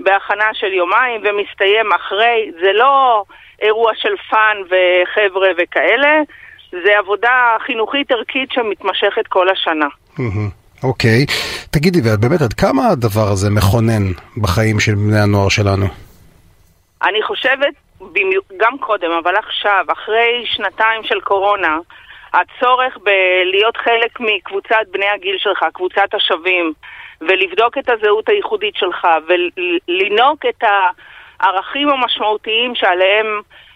בהכנה של יומיים, ומסתיים אחרי. זה לא אירוע של fun וחבר'ה וכאלה, זה עבודה חינוכית ערכית שמתמשכת כל השנה. מהמם, אוקיי. תגידי, באמת, עד כמה הדבר הזה מכונן בחיים של בני הנוער שלנו? אני חושבת, גם קודם, אבל עכשיו, אחרי שנתיים של קורונה, הצורך בלהיות חלק מקבוצת בני הגיל שלך, קבוצת השווים, ולבדוק את הזהות הייחודית שלך, ולנהוג את הערכים המשמעותיים שעליהם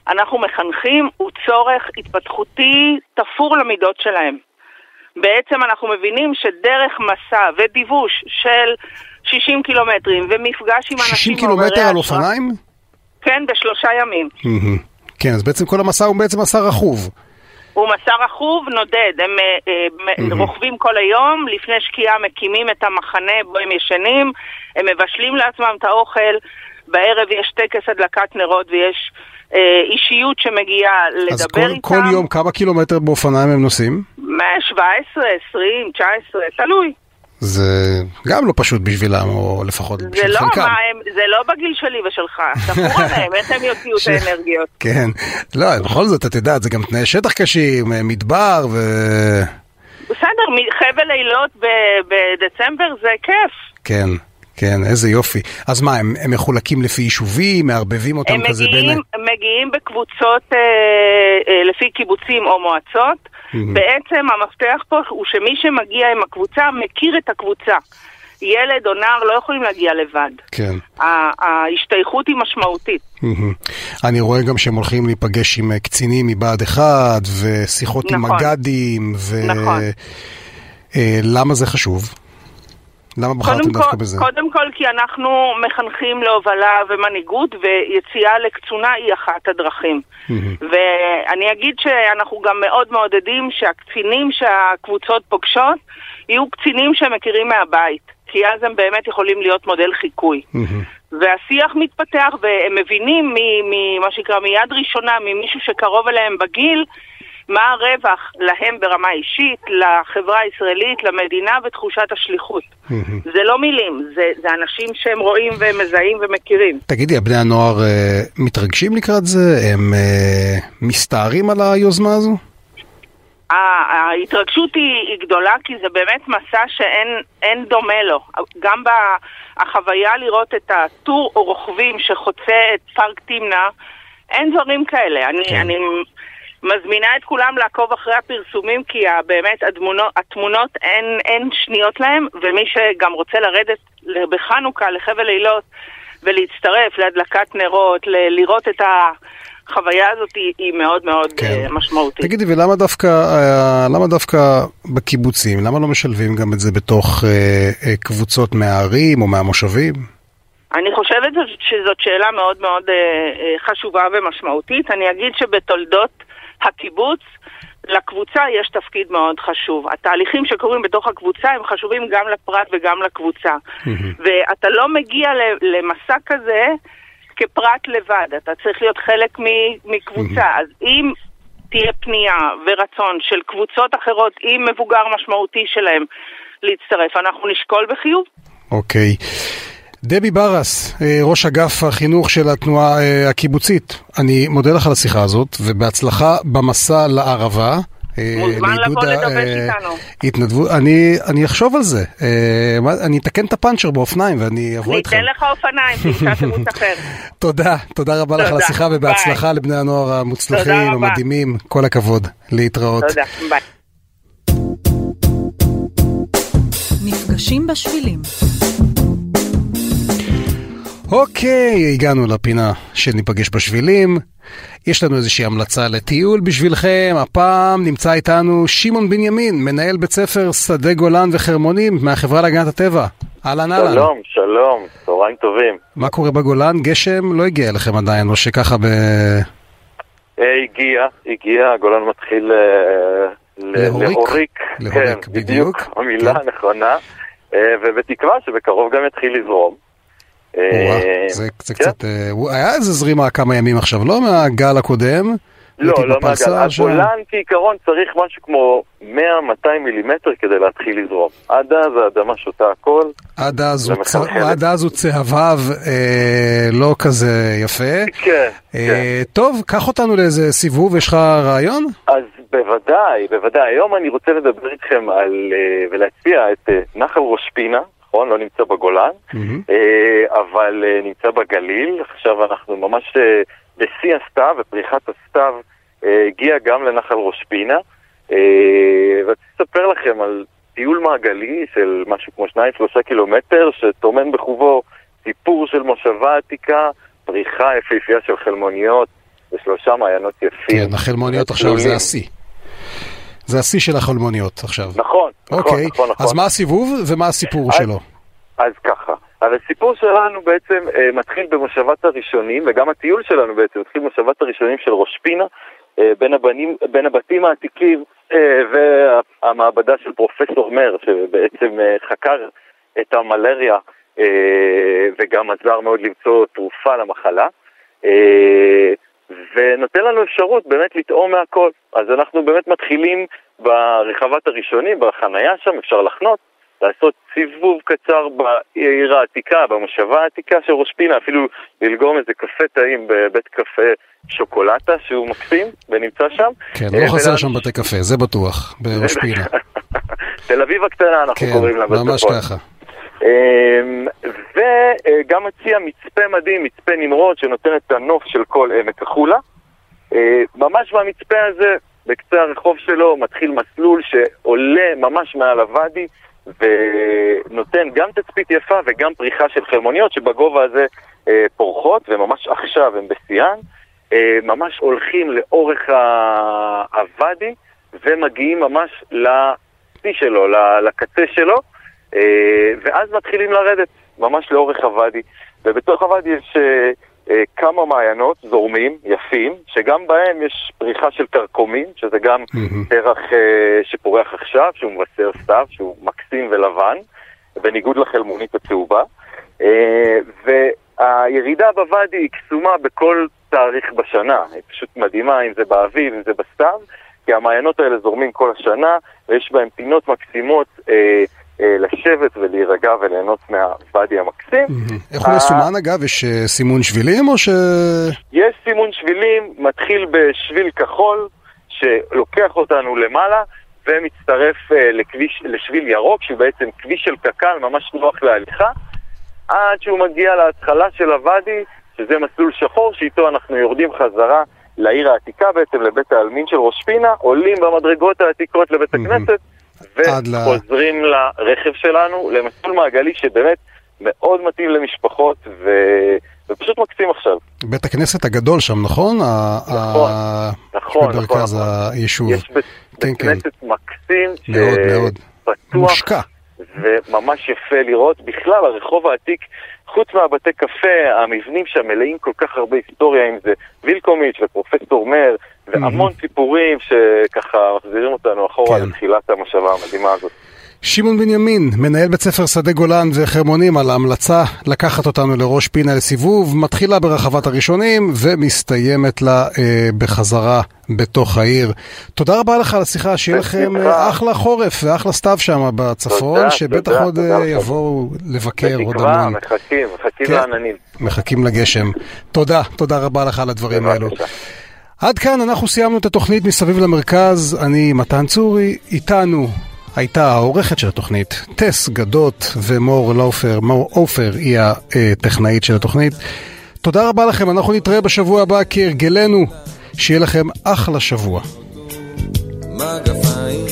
אנחנו מחנכים, הוא צורך התפתחותי תפור למידות שלהם. בעצם אנחנו מבינים שדרך מסע ודיווש של 60 קילומטרים ומפגש עם אנשים 60 מעוררי קילומטר על אופניים? כן, בשלושה ימים. כן, אז בעצם כל המסע הוא בעצם מסע רכוב. הוא מסע רכוב נודד, הם אה, אה. רוכבים כל היום, לפני שקיעה מקימים את המחנה בו הם ישנים, הם מבשלים לעצמם את האוכל, בערב יש טקס הדלקת נרות ויש אה, אישיות שמגיעה אז לדבר כל, איתם. כל יום כמה קילומטר באופניים הם נוסעים? 17, 20, 19, תלוי. זה גם לא פשוט בשבילם, או לפחות בשביל לא, חלקם. מה הם, זה לא בגיל שלי ושלך, תפור <laughs> עליהם, איך הם יוציאו את ש- האנרגיות. כן, לא, בכל זאת, את יודעת, זה גם תנאי שטח קשים, מדבר, ו... בסדר, חבל אילות ב- בדצמבר זה כיף. כן, כן, איזה יופי. אז מה, הם, הם מחולקים לפי יישובים, מערבבים אותם כזה מגיעים, בין... הם מגיעים בקבוצות אה, אה, לפי קיבוצים או מועצות. Mhm. בעצם המפתח פה הוא שמי שמגיע עם הקבוצה מכיר את הקבוצה. ילד או נער לא יכולים להגיע לבד. כן. ההשתייכות היא משמעותית. אני רואה גם שהם הולכים להיפגש עם אה, קצינים מבה"ד 1, ושיחות עם נכון. מג"דים, ו... נכון. אה, למה זה חשוב? למה בחרתם דווקא כל, בזה? קודם כל כי אנחנו מחנכים להובלה ומנהיגות ויציאה לקצונה היא אחת הדרכים. ואני אגיד שאנחנו גם מאוד מעודדים שהקצינים שהקבוצות פוגשות יהיו קצינים שהם מכירים מהבית, כי אז הם באמת יכולים להיות מודל חיקוי. והשיח מתפתח והם מבינים ממה שנקרא מיד ראשונה, ממישהו שקרוב אליהם בגיל, מה הרווח להם ברמה אישית, לחברה הישראלית, למדינה ותחושת השליחות. זה לא מילים, זה, זה אנשים שהם רואים והם מזהים ומכירים. תגידי, הבני הנוער אה, מתרגשים לקראת זה? הם אה, מסתערים על היוזמה הזו? ההתרגשות היא, היא גדולה כי זה באמת מסע שאין אין דומה לו. גם בחוויה לראות את הטור רוכבים שחוצה את פארק תמנע, אין דברים כאלה. אני, כן. אני מזמינה את כולם לעקוב אחרי הפרסומים כי ה- באמת התמונות, התמונות אין, אין שניות להם, ומי שגם רוצה לרדת בחנוכה לחבל אילות ולהצטרף להדלקת נרות, ל- לראות את החוויה הזאת היא, היא מאוד מאוד כן. אה, משמעותית. תגידי, ולמה דווקא, אה, למה דווקא בקיבוצים? למה לא משלבים גם את זה בתוך אה, קבוצות מהערים או מהמושבים? אני חושבת שזאת שאלה מאוד מאוד אה, חשובה ומשמעותית. אני אגיד שבתולדות הקיבוץ, לקבוצה יש תפקיד מאוד חשוב. התהליכים שקורים בתוך הקבוצה הם חשובים גם לפרט וגם לקבוצה. ואתה לא מגיע למסע כזה כפרט לבד, אתה צריך להיות חלק מקבוצה. אז אם תהיה פנייה ורצון של קבוצות אחרות עם מבוגר משמעותי שלהם להצטרף, אנחנו נשקול בחיוב. אוקיי. דבי ברס, אה, ראש אגף החינוך של התנועה אה, הקיבוצית, אני מודה לך על השיחה הזאת, ובהצלחה במסע לערבה. אה, מוזמן לבוא לדבק איתנו. אני, אני אחשוב על זה. אני אתקן את הפאנצ'ר באופניים ואני אבוא איתכם. ניתן לך אופניים, תמצא תירוץ אחר. <laughs> תודה, תודה רבה לך על השיחה ובהצלחה לבני הנוער המוצלחים, המדהימים. כל הכבוד. להתראות. תודה, ביי. נפגשים בשבילים. אוקיי, הגענו לפינה של ניפגש בשבילים. יש לנו איזושהי המלצה לטיול בשבילכם. הפעם נמצא איתנו שמעון בנימין, מנהל בית ספר שדה גולן וחרמונים מהחברה להגנת הטבע. אהלן אהלן. שלום, שלום, צהריים טובים. מה קורה בגולן? גשם לא הגיע אליכם עדיין, או שככה ב... אה, הגיע, הגיע, הגולן מתחיל אה, להוריק. להוריק. כן, בדיוק. המילה כן. נכונה. אה, ובתקווה שבקרוב גם יתחיל לזרום. וואה, אה, זה, זה כן. קצת... אה, היה איזה זרימה כמה ימים עכשיו, לא מהגל הקודם. לא, לא מהגל. הגולן כעיקרון צריך משהו כמו 100-200 מילימטר כדי להתחיל לזרום. עד אז האדמה שותה הכל. עד אז, הוא צ... מחלחל. עד אז הוא צהבהב אה, לא כזה יפה. כן, כן. אה, טוב, קח אותנו לאיזה סיבוב, יש לך רעיון? אז בוודאי, בוודאי. היום אני רוצה לדבר איתכם על, אה, ולהציע את אה, נחל ראש פינה, נכון? לא נמצא בגולן, אה, אבל אה, נמצא בגליל. עכשיו אנחנו ממש אה, בשיא הסתיו, ופריחת הסתיו הגיעה גם לנחל ראש פינה. אה, ורציתי לספר לכם על טיול מעגלי של משהו כמו 2-3 קילומטר, שטומן בחובו סיפור של מושבה עתיקה, פריחה יפהפייה של חלמוניות ושלושה מעיינות יפים. כן, החלמוניות עכשיו זה השיא. זה השיא של החלמוניות עכשיו. נכון, נכון, אוקיי, נכון, נכון. אז מה הסיבוב ומה הסיפור אז- שלו? אז ככה, אז הסיפור שלנו בעצם אה, מתחיל במושבת הראשונים, וגם הטיול שלנו בעצם מתחיל במושבת הראשונים של ראש פינה, אה, בין, הבנים, בין הבתים העתיקים אה, והמעבדה של פרופסור מר, שבעצם אה, חקר את המלריה אה, וגם עזר מאוד למצוא תרופה למחלה. אה, ונותן לנו אפשרות באמת לטעום מהכל. אז אנחנו באמת מתחילים ברחבת הראשונים, בחנייה שם, אפשר לחנות, לעשות סיבוב קצר בעיר העתיקה, במושבה העתיקה של ראש פינה, אפילו ללגום איזה קפה טעים בבית קפה שוקולטה שהוא מקסים ונמצא שם. כן, אה, לא חסר ולנו- שם בתי קפה, זה בטוח, בראש <laughs> פינה. תל אביב הקטנה אנחנו כן, קוראים לה ממש בצפון. ככה. וגם מציע מצפה מדהים, מצפה נמרוד, שנותן את הנוף של כל עמק החולה. אה, ממש מהמצפה הזה, בקצה הרחוב שלו, מתחיל מסלול שעולה ממש מעל הוואדי, ונותן גם תצפית יפה וגם פריחה של חלמוניות שבגובה הזה אה, פורחות, וממש עכשיו הם בשיאן. אה, ממש הולכים לאורך הוואדי, ומגיעים ממש לשיא שלו, לקצה שלו. ואז מתחילים לרדת, ממש לאורך הוואדי. ובתוך הוואדי יש אה, אה, כמה מעיינות זורמים, יפים, שגם בהם יש פריחה של כרכומים, שזה גם פרח אה, שפורח עכשיו, שהוא מבשר סתיו, שהוא מקסים ולבן, בניגוד לחלמונית הצהובה. אה, והירידה בוואדי היא קסומה בכל תאריך בשנה, היא פשוט מדהימה, אם זה באביב, אם זה בסתיו, כי המעיינות האלה זורמים כל השנה, ויש בהם פינות מקסימות אה, לשבת ולהירגע וליהנות מהוואדי המקסים. איך הוא אה, מסומן אגב? יש אה, סימון שבילים או ש... יש סימון שבילים, מתחיל בשביל כחול, שלוקח אותנו למעלה, ומצטרף אה, לכביש, לשביל ירוק, שהוא בעצם כביש של קק"ל, ממש נוח להליכה, עד שהוא מגיע להתחלה של הוואדי, שזה מסלול שחור, שאיתו אנחנו יורדים חזרה לעיר העתיקה, בעצם לבית העלמין של ראש פינה, עולים במדרגות העתיקות לבית הכנסת, עד ל- וחוזרים לרכב שלנו, למסלול מעגלי שבאמת מאוד מתאים למשפחות, ו... ופשוט מקסים עכשיו. בית הכנסת הגדול שם, נכון? נכון, ה- נכון, נכון, במרכז נכון. היישוב. יש בית כן, בית כן. כנסת מקסים, מאוד, מאוד. פתוח מושקע. וממש יפה לראות. בכלל, הרחוב העתיק, חוץ מהבתי קפה, המבנים שם מלאים כל כך הרבה היסטוריה, אם זה וילקומיץ' ופרופסור מר, והמון סיפורים שככה מחזירים אותנו אחורה כן. לתחילת המושבה המדהימה הזאת. שמעון בנימין, מנהל בית ספר שדה גולן וחרמונים על ההמלצה לקחת אותנו לראש פינה לסיבוב, מתחילה ברחבת הראשונים ומסתיימת לה אה, בחזרה בתוך העיר. תודה רבה לך על השיחה, שיהיה לכם אה, אחלה חורף ואחלה סתיו שם בצפון, תודה, שבטח תודה, עוד תודה אה. יבואו לבקר עוד בתקווה, המון. מחכים, מחכים כן. לעננים. מחכים לגשם. תודה, תודה רבה לך על הדברים האלו. עד כאן אנחנו סיימנו את התוכנית מסביב למרכז, אני מתן צורי, איתנו הייתה העורכת של התוכנית, טס גדות ומור לאופר, מור עופר היא הטכנאית של התוכנית. תודה רבה לכם, אנחנו נתראה בשבוע הבא כהרגלנו, שיהיה לכם אחלה שבוע. מגפיים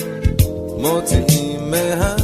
מוציאים מה...